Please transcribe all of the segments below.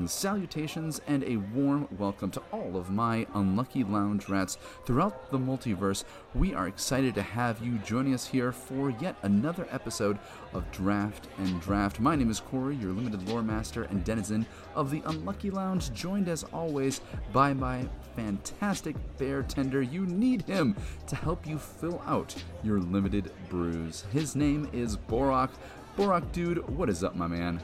Greetings, salutations, and a warm welcome to all of my unlucky lounge rats throughout the multiverse. We are excited to have you joining us here for yet another episode of Draft and Draft. My name is Corey, your limited lore master and denizen of the Unlucky Lounge, joined as always by my fantastic bear tender. You need him to help you fill out your limited brews. His name is Borak. Borak, dude, what is up, my man?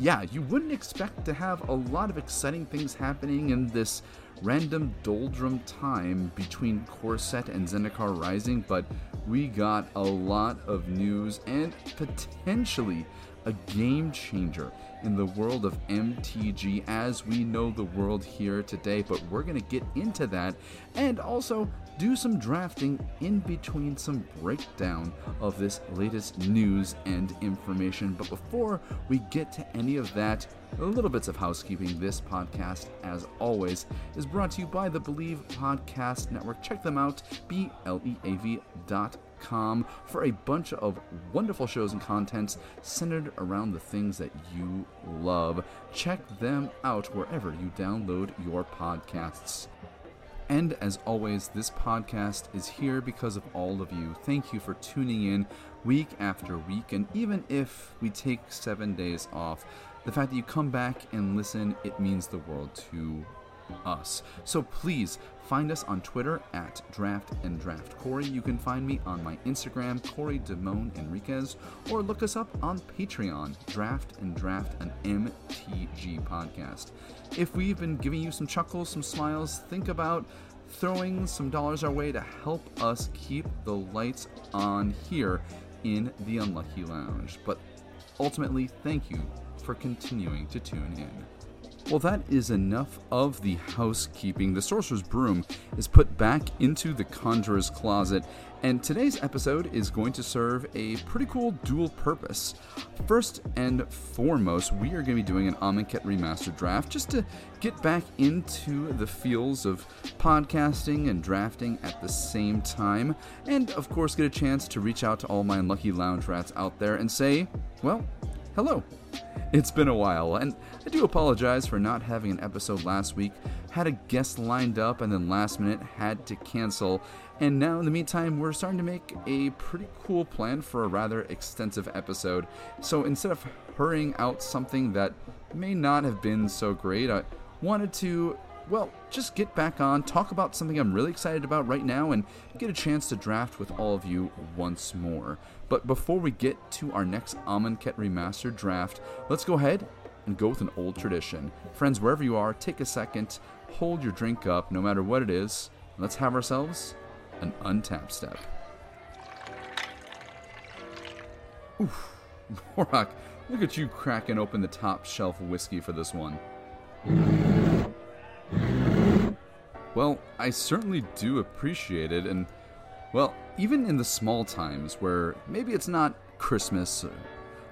Yeah, you wouldn't expect to have a lot of exciting things happening in this random doldrum time between Core Set and Zendikar Rising, but we got a lot of news and potentially a game changer in the world of MTG as we know the world here today. But we're going to get into that and also do some drafting in between some breakdown of this latest news and information. But before we get to any of that, a little bits of housekeeping. This podcast, as always, is brought to you by the Bleav Podcast Network. Check them out, B L E A V dot for a bunch of wonderful shows and contents centered around the things that you love. Check them out wherever you download your podcasts. And as always, this podcast is here because of all of you. Thank you for tuning in week after week. And even if we take seven days off, the fact that you come back and listen, it means the world to us. So please find us on Twitter at Draft and Draft Corey. You can find me on my Instagram, Corey Damone Enriquez, or look us up on Patreon, Draft and Draft, an MTG podcast. If we've been giving you some chuckles, some smiles, think about throwing some dollars our way to help us keep the lights on here in the Unlucky Lounge. But ultimately, thank you for continuing to tune in. Well, that is enough of the housekeeping. The Sorcerer's Broom is put back into the Conjurer's Closet, and today's episode is going to serve a pretty cool dual purpose. First and foremost, we are going to be doing an Amonkhet Remastered draft just to get back into the feels of podcasting and drafting at the same time, and of course, get a chance to reach out to all my unlucky lounge rats out there and say, well, hello. It's been a while, and I do apologize for not having an episode last week. Had a guest lined up and then last minute had to cancel. And now, in the meantime, we're starting to make a pretty cool plan for a rather extensive episode. So instead of hurrying out something that may not have been so great, I wanted to well, just get back on, talk about something I'm really excited about right now, and get a chance to draft with all of you once more. But before we get to our next Amonkhet Remastered draft, let's go ahead and go with an old tradition. Friends, wherever you are, take a second, hold your drink up, no matter what it is, let's have ourselves an untap step. Oof, Borak, look at you cracking open the top shelf whiskey for this one. Well, I certainly do appreciate it, and, well, even in the small times where maybe it's not Christmas or,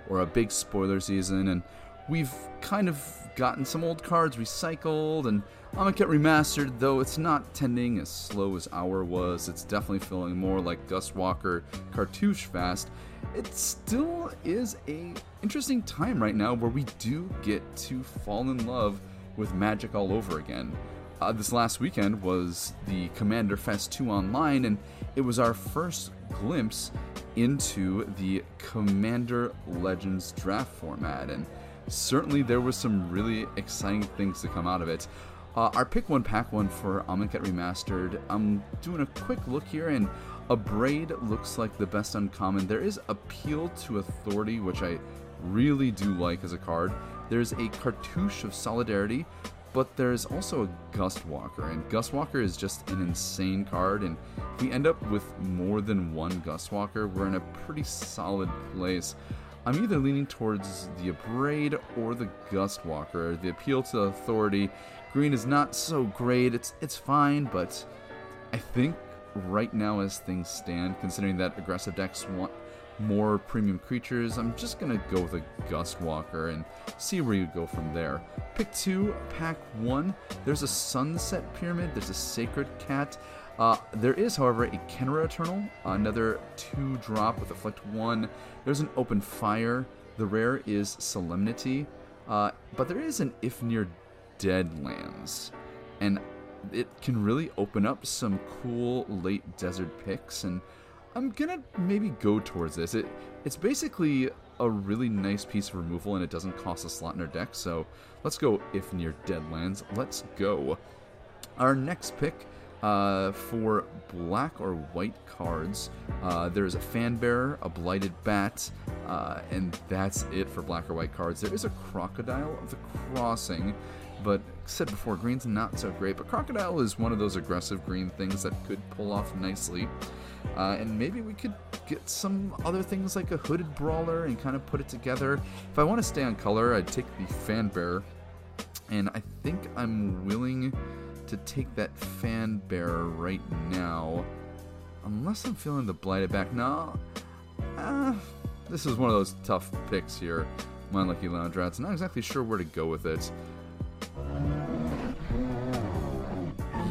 or, a big spoiler season, and we've kind of gotten some old cards recycled, and Amonkhet Remastered, though it's not tending as slow as our was, it's definitely feeling more like Gus Dustwalker cartouche fast. It still is a interesting time right now where we do get to fall in love with magic all over again. Uh, this last weekend was the Commander Fest 2 online, and it was our first glimpse into the Commander Legends draft format. And certainly there was some really exciting things to come out of it. Uh, our pick one, pack one for Amonkhet Remastered. I'm doing a quick look here, and Abrade looks like the best uncommon. There is Appeal to Authority, which I really do like as a card. There's a Cartouche of Solidarity, but there's also a Gust Walker, and Gust Walker is just an insane card. And if we end up with more than one Gust Walker, we're in a pretty solid place. I'm either leaning towards the Abrade or the Gustwalker. The appeal to authority, green is not so great. It's it's fine, but I think right now as things stand, considering that aggressive decks want more premium creatures, I'm just going to go with a Gust Walker and see where you go from there. Pick 2, Pack 1, there's a Sunset Pyramid, there's a Sacred Cat. Uh, there is, however, a Khenra Eternal, another 2 drop with Afflict 1. There's an Open Fire, the rare is Solemnity, uh, but there is an Ifnir Deadlands, and it can really open up some cool late desert picks, and I'm gonna maybe go towards this. It it's basically a really nice piece of removal, and it doesn't cost a slot in our deck. So let's go Ifnir Deadlands. Let's go. Our next pick uh, for black or white cards, uh, there's a fan bearer, a blighted bat, uh, and that's it for black or white cards. There is a crocodile of the crossing, but said before, green's not so great. But crocodile is one of those aggressive green things that could pull off nicely. Uh, and maybe we could get some other things like a hooded brawler and kind of put it together. If I want to stay on color, I'd take the fan bearer, and I think I'm willing to take that fan bearer right now. Unless I'm feeling the blighted back. No. Uh, this is one of those tough picks here. My Lucky Lounge Rats. Not exactly sure where to go with it.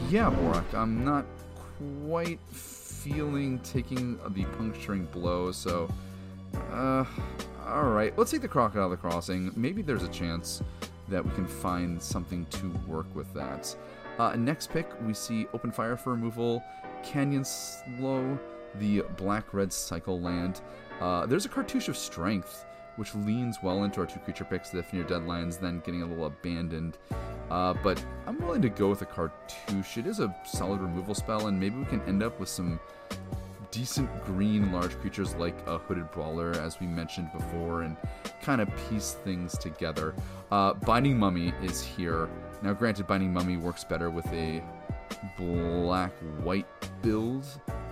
Yeah, Borak, I'm not quite feeling taking the puncturing blow, so. Uh, alright, let's take the Crocodile the Crossing. Maybe there's a chance that we can find something to work with that. Uh, next pick, we see Open Fire for removal, Canyon Slough, the Black Red Cycle land. Uh, there's a Cartouche of Strength, which leans well into our two creature picks, the Ifnir Deadlands, then getting a little abandoned. Uh, but I'm willing to go with a Cartouche. It is a solid removal spell, and maybe we can end up with some decent green large creatures like a Hooded Brawler, as we mentioned before, and kind of piece things together. Uh, Binding Mummy is here. Now, granted, Binding Mummy works better with a black-white build.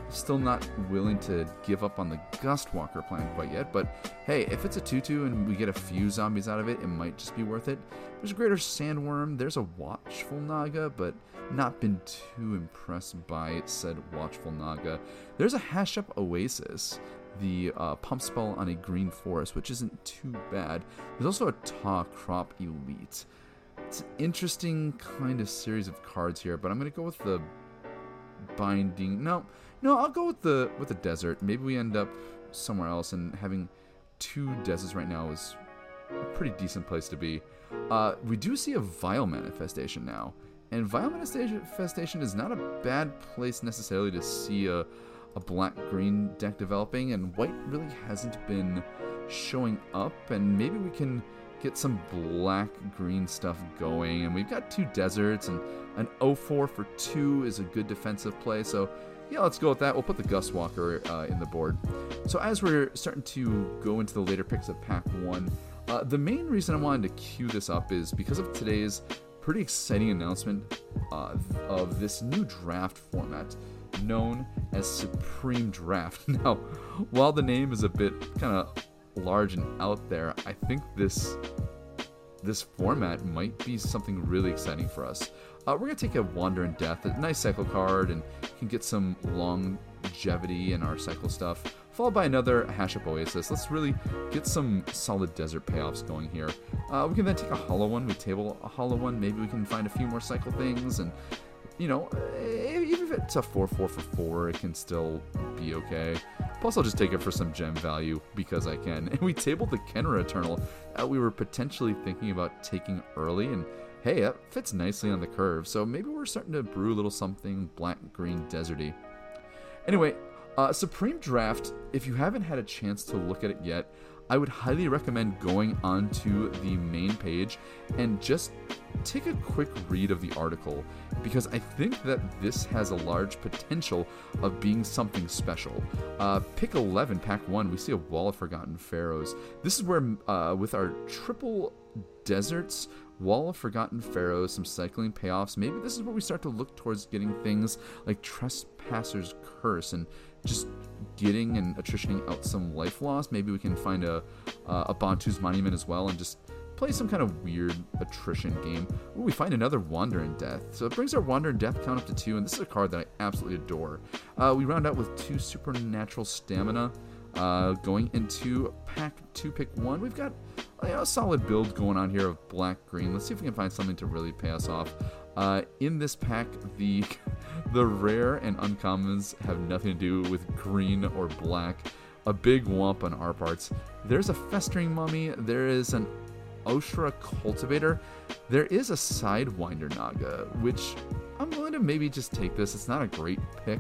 Still not willing to give up on the Gust Walker plan quite yet, but hey, if it's a 2-2 and we get a few zombies out of it, it might just be worth it. There's a Greater Sandworm, there's a Watchful Naga, but not been too impressed by said Watchful Naga. There's a Hashep Oasis, the uh, pump spell on a green forest, which isn't too bad. There's also a Tah-Crop Elite. It's an interesting kind of series of cards here, but I'm gonna go with the binding. No, no, I'll go with the with the desert. Maybe we end up somewhere else, and having two deserts right now is a pretty decent place to be. Uh, we do see a vile manifestation now, and vile manifestation is not a bad place necessarily to see a a black green deck developing, and white really hasn't been showing up, and maybe we can get some black green stuff going. And we've got two deserts, and an 04 for 2 is a good defensive play. So, yeah, let's go with that. We'll put the Gust Walker uh, in the board. So, as we're starting to go into the later picks of Pack 1, uh, the main reason I wanted to cue this up is because of today's pretty exciting announcement uh, of this new draft format known as Supreme Draft. Now, while the name is a bit kind of large and out there, I think this this format might be something really exciting for us. Uh, we're gonna take a Wander in Death, a nice cycle card, and can get some longevity in our cycle stuff. Followed by another Hashep Oasis. Let's really get some solid desert payoffs going here. Uh, we can then take a hollow one. We table a hollow one. Maybe we can find a few more cycle things and you know, even if it's a 4 4 for 4, it can still be okay. Plus, I'll just take it for some gem value because I can. And we tabled the Khenra Eternal that we were potentially thinking about taking early, and hey, that fits nicely on the curve. So maybe we're starting to brew a little something black, green, deserty. Anyway, uh, Supreme Draft, if you haven't had a chance to look at it yet, I would highly recommend going onto the main page and just take a quick read of the article because I think that this has a large potential of being something special. Uh, pick 11, pack 1, we see a Wall of Forgotten Pharaohs. This is where, uh, with our triple deserts, Wall of Forgotten Pharaohs, some cycling payoffs, maybe this is where we start to look towards getting things like Trespasser's Curse and just getting and attritioning out some life loss. Maybe we can find a uh, a Bontu's Monument as well and just play some kind of weird attrition game. Ooh, we find another Wander in Death. So it brings our Wander in Death count up to two, and this is a card that I absolutely adore. Uh, we round out with two Supernatural Stamina. Uh, going into pack two, pick one, we've got you know, a solid build going on here of black green. Let's see if we can find something to really pay us off. Uh, in this pack, the the rare and uncommons have nothing to do with green or black. A big womp on our parts. There's a festering mummy. There is an Oashra cultivator. There is a sidewinder naga, which I'm willing to maybe just take this. It's not a great pick,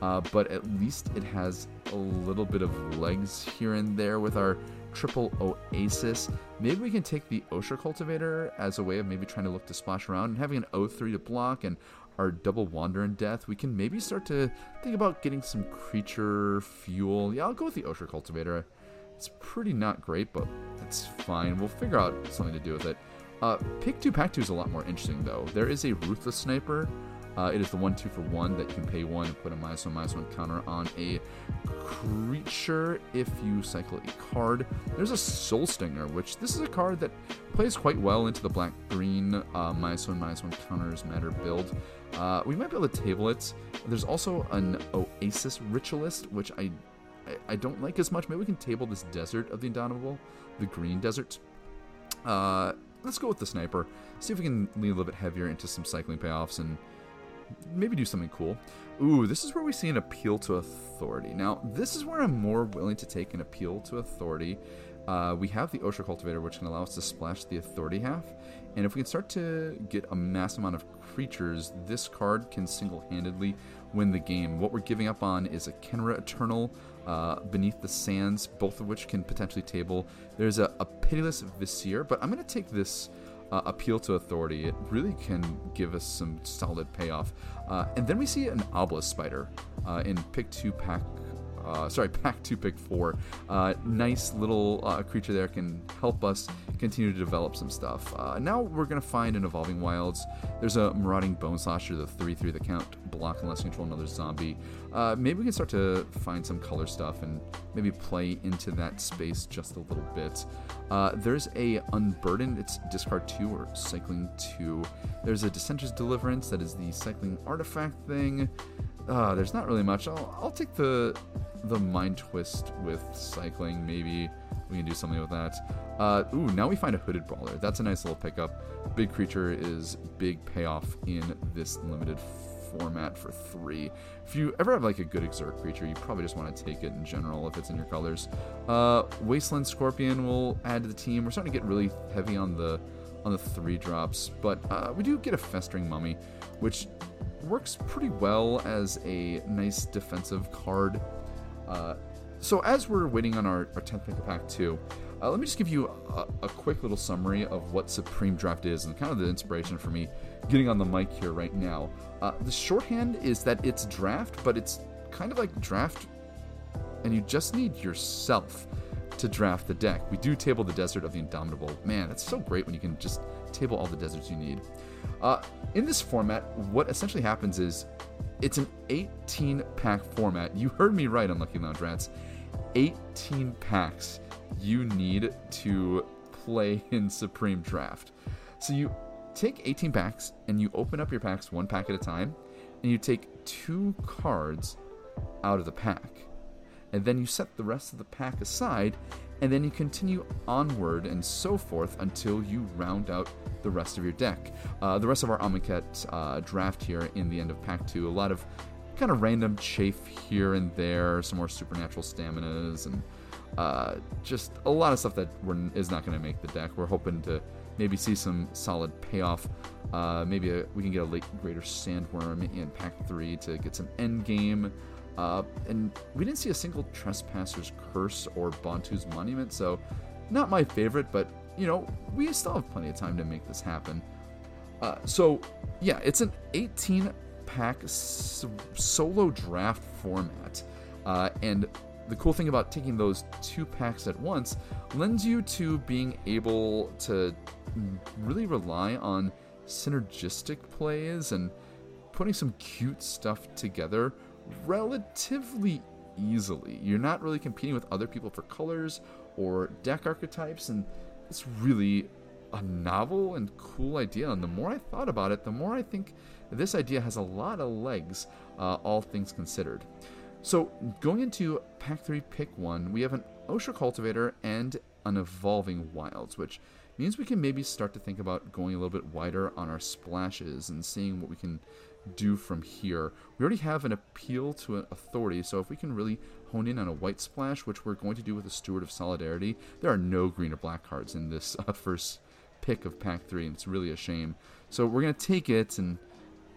uh, but at least it has a little bit of legs here and there with our triple Oasis. Maybe we can take the Oashra Cultivator as a way of maybe trying to look to splash around and having an O3 to block and our double Wander and Death. We can maybe start to think about getting some creature fuel. Yeah, I'll go with the Oashra Cultivator. It's pretty not great, but it's fine. We'll figure out something to do with it. Uh, pick 2 Pack 2 is a lot more interesting, though. There is a Ruthless Sniper uh, it is the one two for one that you can pay one and put a minus one minus one counter on a creature if you cycle a card. There's a Soul Stinger, which this is a card that plays quite well into the black green uh, minus one minus one counters matter build. Uh, we might be able to table it. There's also an Oasis Ritualist, which I, I, don't like as much. Maybe we can table this Desert of the Indomitable, the green desert. Uh, let's go with the sniper. See if we can lean a little bit heavier into some cycling payoffs and maybe do something cool. Ooh, this is where we see an appeal to authority. Now, this is where I'm more willing to take an appeal to authority. Uh, we have the Oashra Cultivator, which can allow us to splash the authority half. And if we can start to get a mass amount of creatures, this card can single handedly win the game. What we're giving up on is a Khenra Eternal, uh, Beneath the Sands, both of which can potentially table. There's a, a Pitiless Vizier, but I'm going to take this uh, appeal to authority, it really can give us some solid payoff. Uh, and then we see an obelisk spider uh, in pick two, pack uh, sorry, pack two, pick four. Uh, nice little uh, creature there can help us continue to develop some stuff. Uh, now we're going to find an Evolving Wilds. There's a Marauding Bone Slasher, the 3 3 that count block unless control another zombie. Uh, maybe we can start to find some color stuff and maybe play into that space just a little bit. Uh, there's a Unburdened, it's discard 2 or cycling 2. There's a Dissenter's Deliverance, that is the cycling artifact thing. There's not really much. I'll, I'll take the the mind twist with cycling. Maybe we can do something with that. Uh, ooh, now we find a hooded brawler. That's a nice little pickup. Big creature is big payoff in this limited format for three. If you ever have like a good exert creature, you probably just want to take it in general if it's in your colors. Uh, Wasteland Scorpion will add to the team. We're starting to get really heavy on the on the three drops, but uh, we do get a Festering Mummy, which works pretty well as a nice defensive card. Uh, so as we're waiting on our, our 10th pick of pack 2, uh, let me just give you a, a, quick little summary of what Supreme Draft is and kind of the inspiration for me getting on the mic here right now. Uh, the shorthand is that it's draft, but it's kind of like draft, and you just need yourself to draft the deck. We do table the Desert of the Indomitable. Man, that's so great when you can just table all the deserts you need. Uh, in this format, what essentially happens is it's an 18 pack format. You heard me right, Unlucky Lounge Rats. 18 packs you need to play in Supreme Draft. So you take 18 packs and you open up your packs one pack at a time, and you take two cards out of the pack. And then you set the rest of the pack aside, and then you continue onward and so forth until you round out the rest of your deck. Uh, the rest of our Amonkhet uh, draft here in the end of Pack 2, a lot of kind of random chafe here and there, some more supernatural staminas, and uh, just a lot of stuff that is not going to make the deck. We're hoping to maybe see some solid payoff. Uh, maybe a, we can get a late greater sandworm in Pack 3 to get some end game. Uh, and we didn't see a single Trespasser's Curse or Bontu's Monument, so not my favorite, but you know, we still have plenty of time to make this happen. Uh, so, yeah, it's an 18 pack s- solo draft format. Uh, and the cool thing about taking those two packs at once lends you to being able to really rely on synergistic plays and putting some cute stuff together relatively easily. You're not really competing with other people for colors or deck archetypes, and it's really a novel and cool idea. And the more I thought about it, the more I think this idea has a lot of legs, uh, all things considered. So going into pack three, pick one, we have an Oashra Cultivator and an Evolving Wilds, which means we can maybe start to think about going a little bit wider on our splashes and seeing what we can do from here. We already have an appeal to an authority, so if we can really hone in on a white splash, which we're going to do with a Steward of Solidarity, there are no green or black cards in this uh, first pick of pack three, and it's really a shame. So we're going to take it, and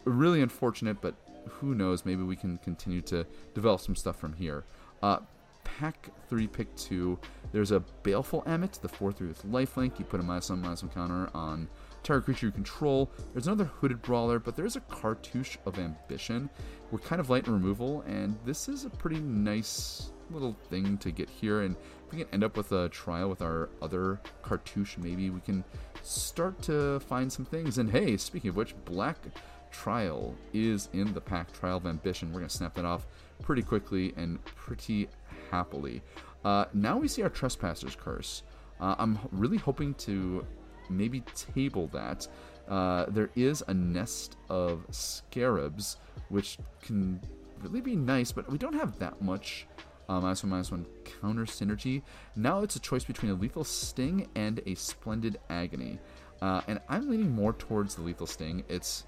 really unfortunate, but who knows, maybe we can continue to develop some stuff from here. Uh, pack 3, pick 2, there's a Baleful Ammit, the 4 3 with lifelink. You put a minus 1, minus 1 counter on target creature you control. There's another Hooded Brawler, but there's a Cartouche of Ambition. We're kind of light in removal, and this is a pretty nice little thing to get here. And if we can end up with a trial with our other Cartouche, maybe we can start to find some things. And hey, speaking of which, Black Trial is in the pack, Trial of Ambition. We're going to snap that off pretty quickly and pretty happily. Uh, now we see our Trespasser's Curse. Uh, I'm really hoping to maybe table that. Uh, there is a nest of scarabs, which can really be nice, but we don't have that much uh, minus one minus one counter synergy. Now it's a choice between a lethal sting and a splendid agony. Uh, and I'm leaning more towards the lethal sting. It's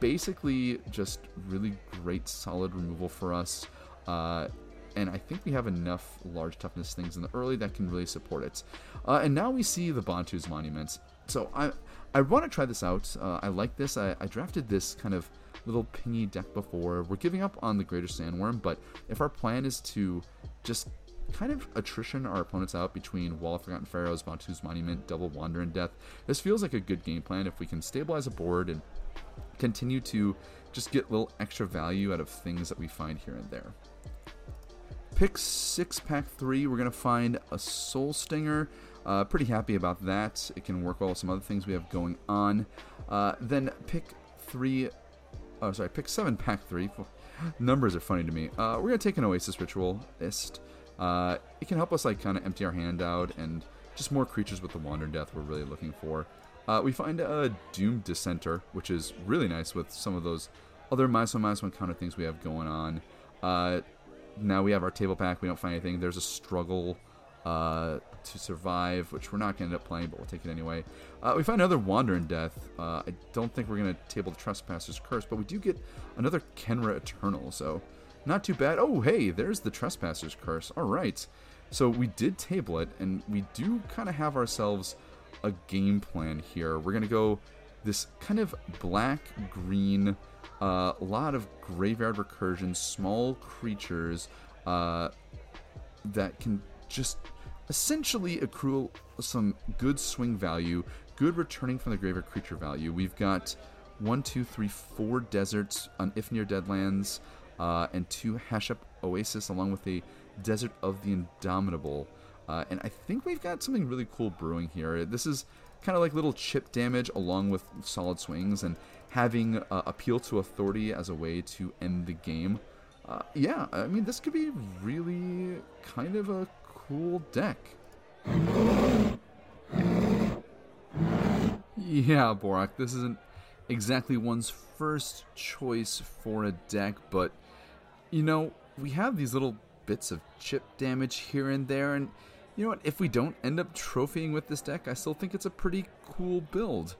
basically just really great solid removal for us. Uh, and I think we have enough large toughness things in the early that can really support it. Uh, and now we see the Bontu's Monuments. So I I want to try this out. Uh, I like this. I, I, drafted this kind of little pingy deck before. We're giving up on the Greater Sandworm, but if our plan is to just kind of attrition our opponents out between Wall of Forgotten Pharaohs, Bontu's Monument, Double Wander, and Death, this feels like a good game plan if we can stabilize a board and continue to just get little extra value out of things that we find here and there. Pick 6, Pack 3, we're going to find a Soul Stinger. Uh, pretty happy about that. It can work well with some other things we have going on. Uh, then pick 3, oh sorry, pick 7, Pack 3. Numbers are funny to me. Uh, we're going to take an Oasis Ritualist. Uh, it can help us like kind of empty our hand out and just more creatures with the Wander Death we're really looking for. Uh, we find a Doom Dissenter, which is really nice with some of those other minus one, minus one counter things we have going on. Now we have our table pack. We don't find anything. There's a struggle uh, to survive, which we're not going to end up playing, but we'll take it anyway. Uh, we find another Wander Wandering Death. Uh, I don't think we're going to table the Trespasser's Curse, but we do get another Khenra Eternal, so not too bad. Oh, hey, there's the Trespasser's Curse. All right. So we did table it, and we do kind of have ourselves a game plan here. We're going to go this kind of black green, a lot of graveyard recursion, small creatures uh, that can just essentially accrue some good swing value, good returning from the graveyard creature value. We've got one, two, three, four deserts on Ifnir Deadlands, uh, and two Hashep Oasis, along with a Desert of the Indomitable. Uh, and I think we've got something really cool brewing here. This is kind of like little chip damage along with solid swings and having uh, appeal to authority as a way to end the game. Uh, yeah, I mean, this could be really kind of a cool deck. Yeah, Borak, this isn't exactly one's first choice for a deck, but you know, we have these little bits of chip damage here and there, and you know what? If we don't end up trophying with this deck, I still think it's a pretty cool build.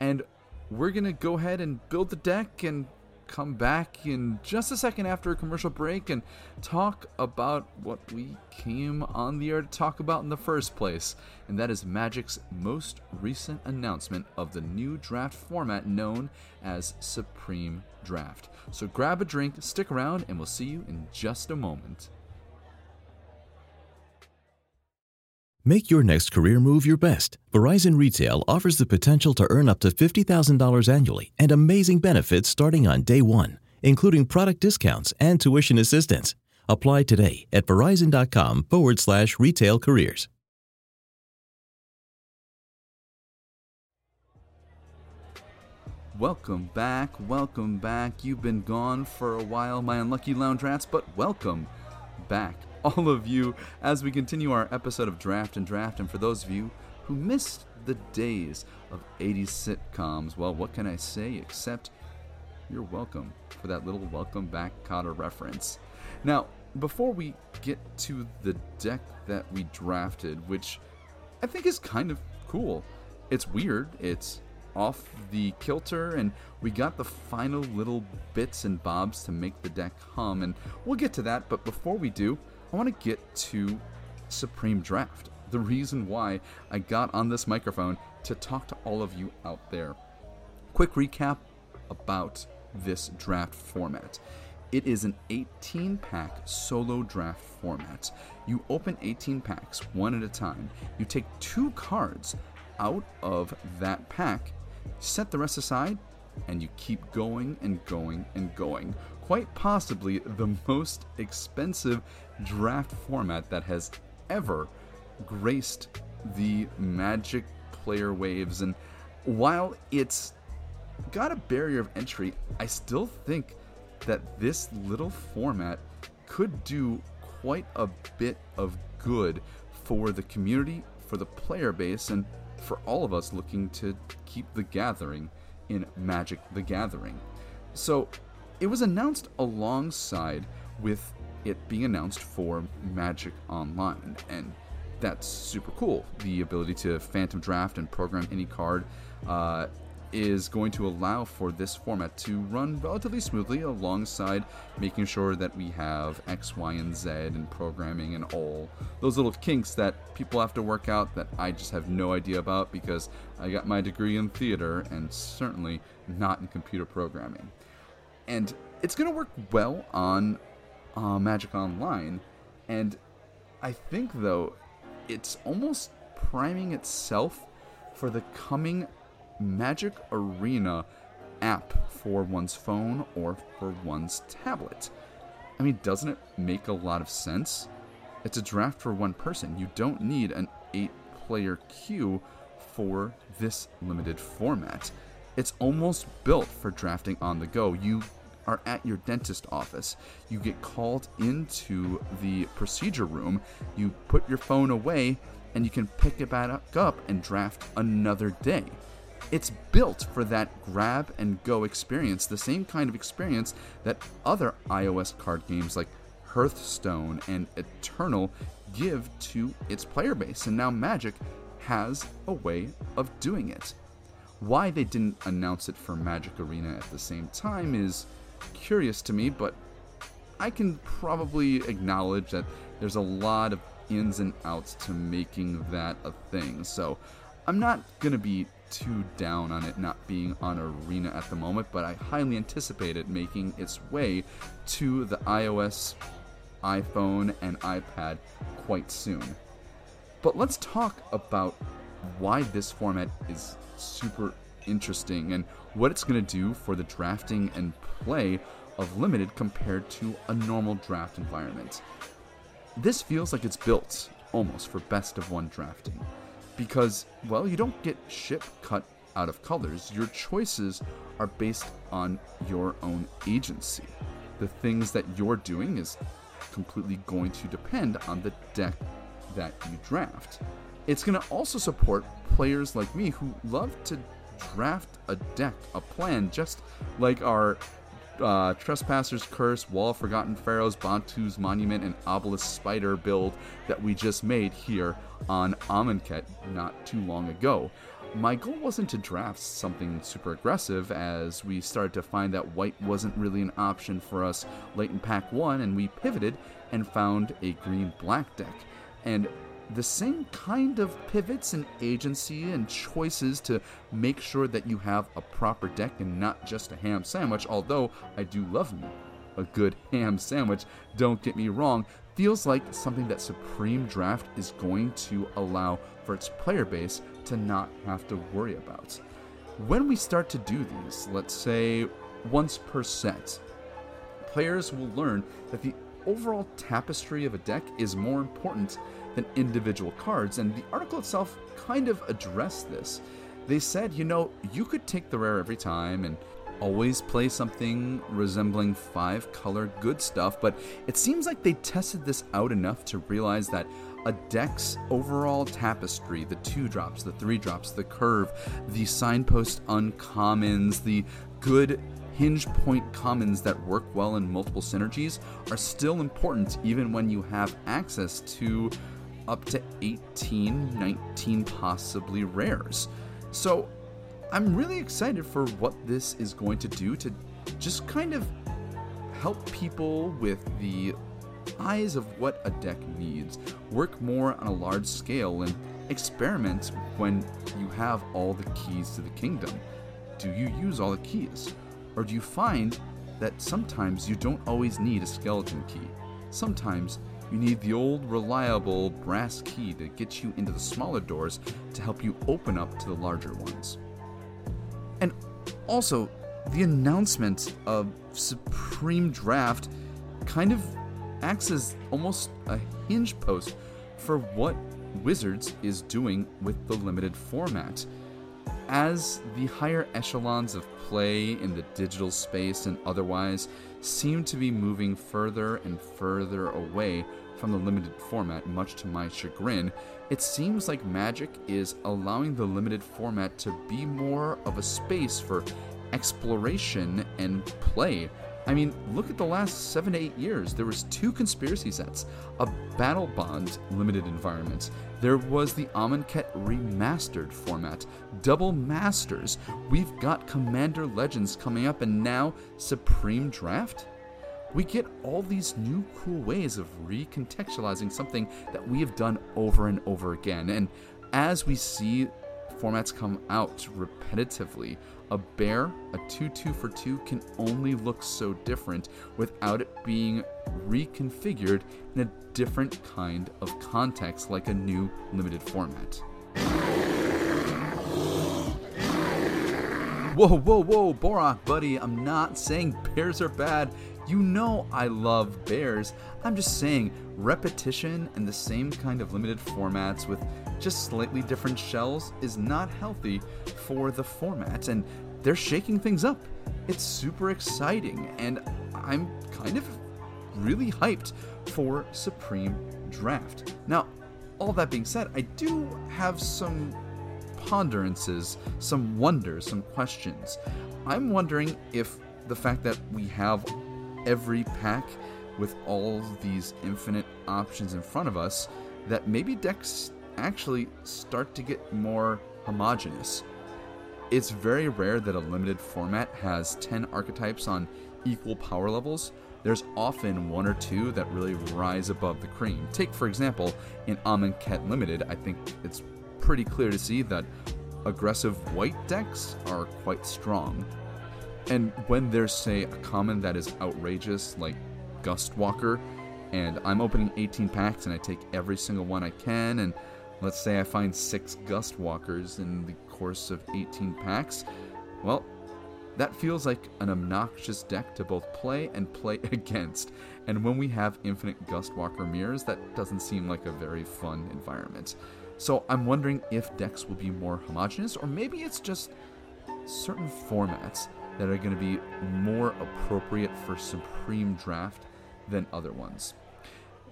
And we're going to go ahead and build the deck and come back in just a second after a commercial break and talk about what we came on the air to talk about in the first place. And that is Magic's most recent announcement of the new draft format known as Supreme Draft. So grab a drink, stick around, and we'll see you in just a moment. Make your next career move your best. Verizon Retail offers the potential to earn up to $50,000 annually and amazing benefits starting on day one, including product discounts and tuition assistance. Apply today at verizon.com forward slash retail careers. Welcome back, welcome back. You've been gone for a while, my unlucky lounge rats, but welcome back all of you as we continue our episode of Draft and Draft. And for those of you who missed the days of 80s sitcoms, well, what can I say except you're welcome for that little welcome back Kotter reference. Now, before we get to the deck that we drafted, which I think is kind of cool. It's weird, it's off the kilter, and we got the final little bits and bobs to make the deck hum, and we'll get to that, but before we do, I want to get to Supreme Draft, the reason why I got on this microphone to talk to all of you out there. Quick recap about this draft format. It is an 18 pack solo draft format. You open 18 packs one at a time. You take two cards out of that pack, set the rest aside, and you keep going and going and going. Quite possibly the most expensive draft format that has ever graced the Magic player waves. And while it's got a barrier of entry, I still think that this little format could do quite a bit of good for the community, for the player base, and for all of us looking to keep the gathering in Magic the Gathering. So it was announced alongside with it being announced for Magic Online, and that's super cool. The ability to phantom draft and program any card uh, is going to allow for this format to run relatively smoothly alongside making sure that we have X, Y, and Z and programming and all those little kinks that people have to work out that I just have no idea about because I got my degree in theater and certainly not in computer programming. And it's going to work well on uh, Magic Online. And I think, though, it's almost priming itself for the coming Magic Arena app for one's phone or for one's tablet. I mean, doesn't it make a lot of sense? It's a draft for one person. You don't need an eight player queue for this limited format. It's almost built for drafting on the go. You are at your dentist office. You get called into the procedure room, you put your phone away, and you can pick it back up and draft another day. It's built for that grab and go experience, the same kind of experience that other iOS card games like Hearthstone and Eternal give to its player base. And now Magic has a way of doing it. Why they didn't announce it for Magic Arena at the same time is curious to me, but I can probably acknowledge that there's a lot of ins and outs to making that a thing. So I'm not going to be too down on it not being on Arena at the moment, but I highly anticipate it making its way to the iOS, iPhone, and iPad quite soon. But let's talk about why this format is super interesting and what it's going to do for the drafting and play of Limited compared to a normal draft environment. This feels like it's built almost for best of one drafting because, well, you don't get ship cut out of colors. Your choices are based on your own agency. The things that you're doing is completely going to depend on the deck that you draft. It's going to also support players like me who love to draft a deck, a plan, just like our uh, Trespasser's Curse, Wall of Forgotten Pharaohs, Bontu's Monument, and Obelisk Spider build that we just made here on Amonkhet not too long ago. My goal wasn't to draft something super aggressive, as we started to find that white wasn't really an option for us late in Pack 1, and we pivoted and found a green black deck. And the same kind of pivots and agency and choices to make sure that you have a proper deck and not just a ham sandwich, although I do love me a good ham sandwich, don't get me wrong, feels like something that Supreme Draft is going to allow for its player base to not have to worry about. When we start to do these, let's say once per set, players will learn that the overall tapestry of a deck is more important than individual cards, and the article itself kind of addressed this. They said, you know, you could take the rare every time and always play something resembling five color good stuff, but it seems like they tested this out enough to realize that a deck's overall tapestry the two drops, the three drops, the curve, the signpost uncommons, the good hinge point commons that work well in multiple synergies are still important even when you have access to up to 18, 19 possibly rares. So I'm really excited for what this is going to do to just kind of help people with the eyes of what a deck needs, work more on a large scale, and experiment when you have all the keys to the kingdom. Do you use all the keys? Or do you find that sometimes you don't always need a skeleton key? Sometimes you need the old reliable brass key to get you into the smaller doors to help you open up to the larger ones. And also, the announcement of Supreme Draft kind of acts as almost a hinge post for what Wizards is doing with the limited format. As the higher echelons of play in the digital space and otherwise seem to be moving further and further away from the limited format, much to my chagrin, it seems like Magic is allowing the limited format to be more of a space for exploration and play. I mean, look at the last seven to eight years. There was two conspiracy sets, a Battle Bond limited environment. There was the Amonkhet remastered format, double masters. We've got Commander Legends coming up, and now Supreme Draft. We get all these new cool ways of recontextualizing something that we have done over and over again. And as we see formats come out repetitively, a bear, a 2 2 for 2, can only look so different without it being reconfigured in a different kind of context, like a new limited format. Whoa, whoa, whoa, Borak, buddy, I'm not saying bears are bad. You know I love bears. I'm just saying repetition and the same kind of limited formats with just slightly different shells is not healthy for the format, and they're shaking things up. It's super exciting, and I'm kind of really hyped for Supreme Draft. Now, all that being said, I do have some ponderances, some wonders, some questions. I'm wondering if the fact that we have every pack with all these infinite options in front of us, that maybe decks actually start to get more homogenous. It's very rare that a limited format has 10 archetypes on equal power levels. There's often one or two that really rise above the cream. Take, for example, in Amonkhet Limited, I think it's pretty clear to see that aggressive white decks are quite strong. And when there's, say, a common that is outrageous, like Gustwalker, and I'm opening 18 packs and I take every single one I can, and let's say I find six gust walkers in the course of 18 packs, well, that feels like an obnoxious deck to both play and play against. And when we have infinite Gustwalker mirrors, that doesn't seem like a very fun environment. So I'm wondering if decks will be more homogenous, or maybe it's just certain formats that are going to be more appropriate for Supreme Draft than other ones.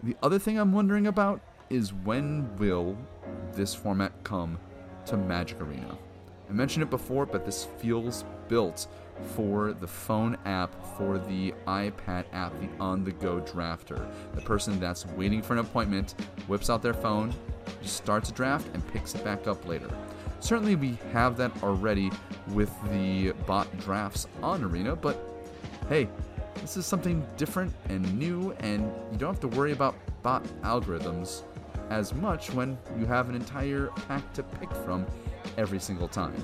The other thing I'm wondering about is when will this format come to Magic Arena? I mentioned it before, but this feels built for the phone app, for the iPad app, the on the go drafter. The person that's waiting for an appointment whips out their phone, starts a draft, and picks it back up later. Certainly, we have that already with the bot drafts on Arena, but hey, this is something different and new, and you don't have to worry about bot algorithms as much when you have an entire pack to pick from every single time.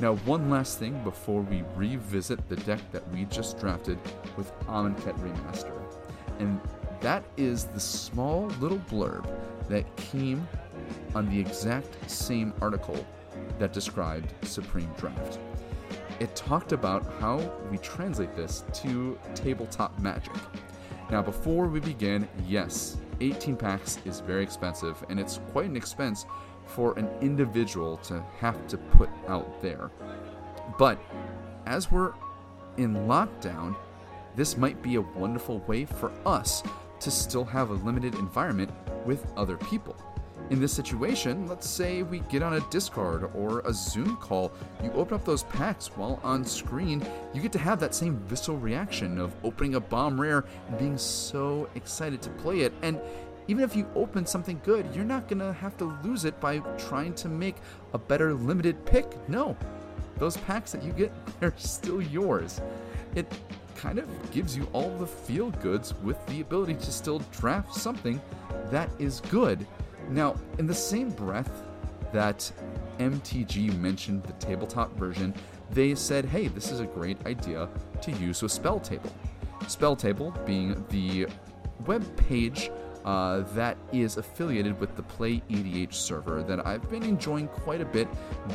Now, one last thing before we revisit the deck that we just drafted with Amonkhet Remaster, and that is the small little blurb that came on the exact same article that described Supreme Draft. It talked about how we translate this to tabletop magic. Now, before we begin, yes, 18 packs is very expensive, and it's quite an expense for an individual to have to put out there. But as we're in lockdown, this might be a wonderful way for us to still have a limited environment with other people. In this situation, let's say we get on a Discord or a Zoom call, you open up those packs while on screen, you get to have that same visceral reaction of opening a bomb rare and being so excited to play it. And even if you open something good, you're not gonna have to lose it by trying to make a better limited pick. No, those packs that you get they're still yours. It kind of gives you all the feel goods with the ability to still draft something that is good now, in the same breath that MTG mentioned the tabletop version, they said, hey, this is a great idea to use with Spell Table. Spell Table being the web page uh, that is affiliated with the Play EDH server that I've been enjoying quite a bit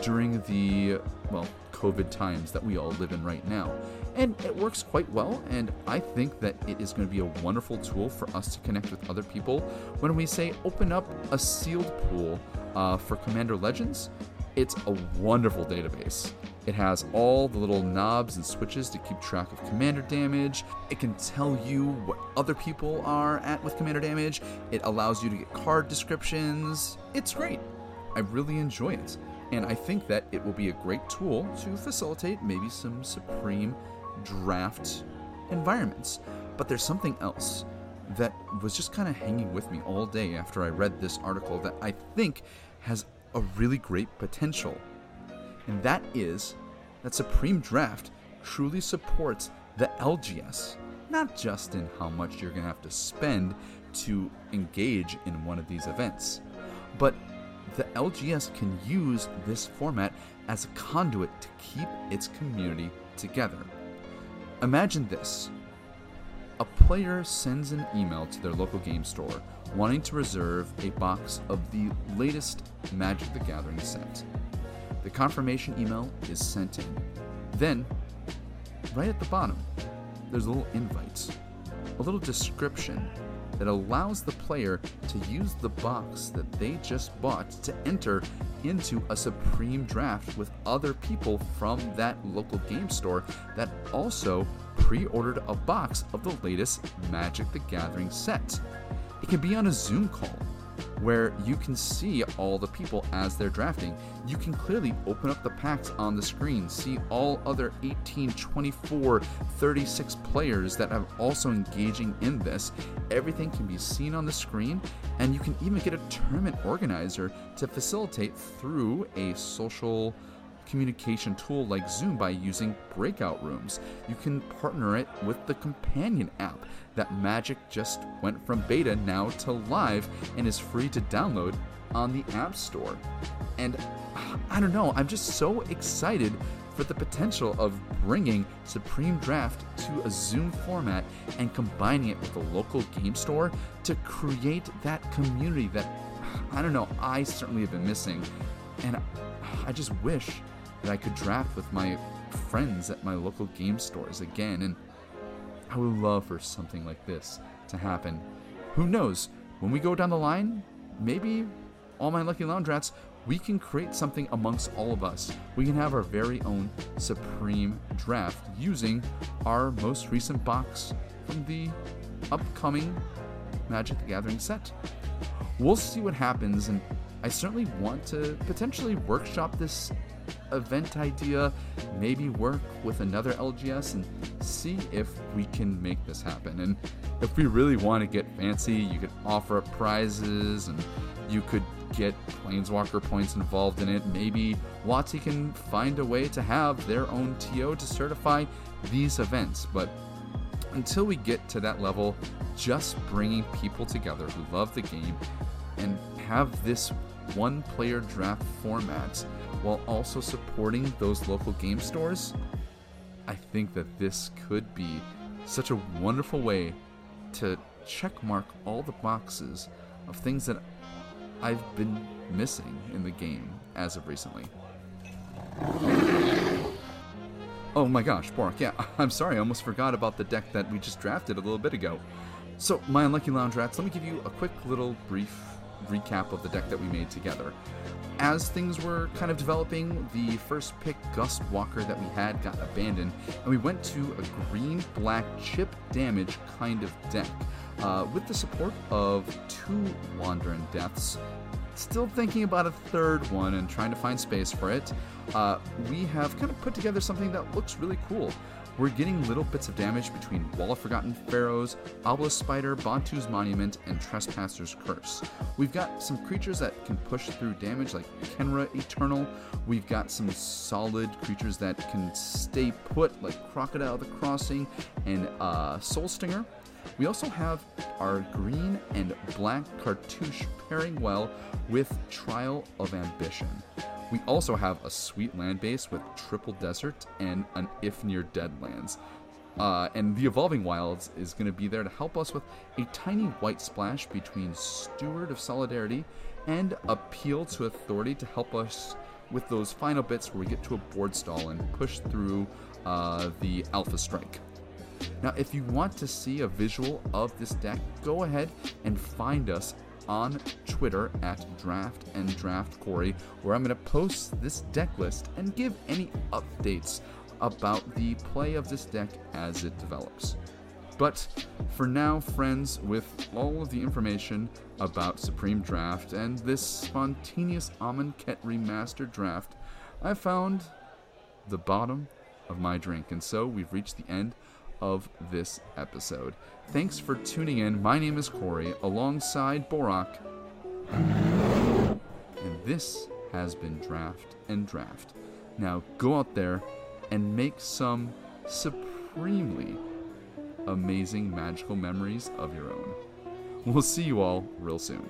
during the, well, COVID times that we all live in right now and it works quite well. And I think that it is going to be a wonderful tool for us to connect with other people. When we say open up a sealed pool uh, for Commander Legends, it's a wonderful database. It has all the little knobs and switches to keep track of commander damage. It can tell you what other people are at with commander damage. It allows you to get card descriptions. It's great. I really enjoy it. And I think that it will be a great tool to facilitate maybe some Supreme draft environments. But there's something else that was just kind of hanging with me all day after I read this article that I think has a really great potential. And that is that Supreme Draft truly supports the LGS, not just in how much you're going to have to spend to engage in one of these events, but the LGS can use this format as a conduit to keep its community together. Imagine this a player sends an email to their local game store wanting to reserve a box of the latest Magic the Gathering set. The confirmation email is sent in. Then, right at the bottom, there's a little invite, a little description that allows the player to use the box that they just bought to enter into a supreme draft with other people from that local game store that also pre ordered a box of the latest Magic the Gathering set. It can be on a Zoom call where you can see all the people as they're drafting. You can clearly open up the packs on the screen, see all other 18, 24, 36 players that are also engaging in this. Everything can be seen on the screen, and you can even get a tournament organizer to facilitate through a social communication tool like Zoom by using breakout rooms. You can partner it with the companion app that Magic just went from beta now to live and is free to download on the App Store. And I don't know, I'm just so excited for the potential of bringing Supreme Draft to a Zoom format and combining it with a local game store to create that community that I don't know, I certainly have been missing. And I just wish that I could draft with my friends at my local game stores again, and I would love for something like this to happen. Who knows? When we go down the line, maybe all my lucky lounge rats, we can create something amongst all of us. We can have our very own supreme draft using our most recent box from the upcoming Magic the Gathering set. We'll see what happens, and I certainly want to potentially workshop this event idea, maybe work with another LGS and see if we can make this happen. And if we really want to get fancy, you could offer up prizes and you could get Planeswalker points involved in it. Maybe WotC can find a way to have their own TO to certify these events. But until we get to that level, just bringing people together who love the game and have this one player draft format while also supporting those local game stores, I think that this could be such a wonderful way to checkmark all the boxes of things that I've been missing in the game as of recently. Oh my gosh, Bork, yeah, I'm sorry, I almost forgot about the deck that we just drafted a little bit ago. So, my Unlucky Lounge Rats, let me give you a quick little brief recap of the deck that we made together as things were kind of developing, the first pick, Gust Walker, that we had got abandoned, and we went to a green black chip damage kind of deck. Uh, with the support of two Wandering Deaths, still thinking about a third one and trying to find space for it, uh, we have kind of put together something that looks really cool. We're getting little bits of damage between Wall of Forgotten Pharaohs, Obelisk Spider, Bontu's Monument, and Trespasser's Curse. We've got some creatures that can push through damage, like Khenra Eternal. We've got some solid creatures that can stay put, like Crocodile of the Crossing and uh, Soulstinger. We also have our green and black cartouche pairing well with Trial of Ambition. We also have a sweet land base with triple desert and an Ifnir Deadlands. Uh, and the Evolving Wilds is going to be there to help us with a tiny white splash between Steward of Solidarity and Appeal to Authority to help us with those final bits where we get to a board stall and push through uh, the Alpha Strike. Now, if you want to see a visual of this deck, go ahead and find us on Twitter at Draft and Draft Corey, where I'm going to post this deck list and give any updates about the play of this deck as it develops. But for now, friends, with all of the information about Supreme Draft and this spontaneous Amonkhet remastered draft, I found the bottom of my drink, and so we've reached the end of this episode. Thanks for tuning in. My name is Corey, alongside Borak. And this has been Draft and Draft. Now go out there and make some supremely amazing magical memories of your own. We'll see you all real soon.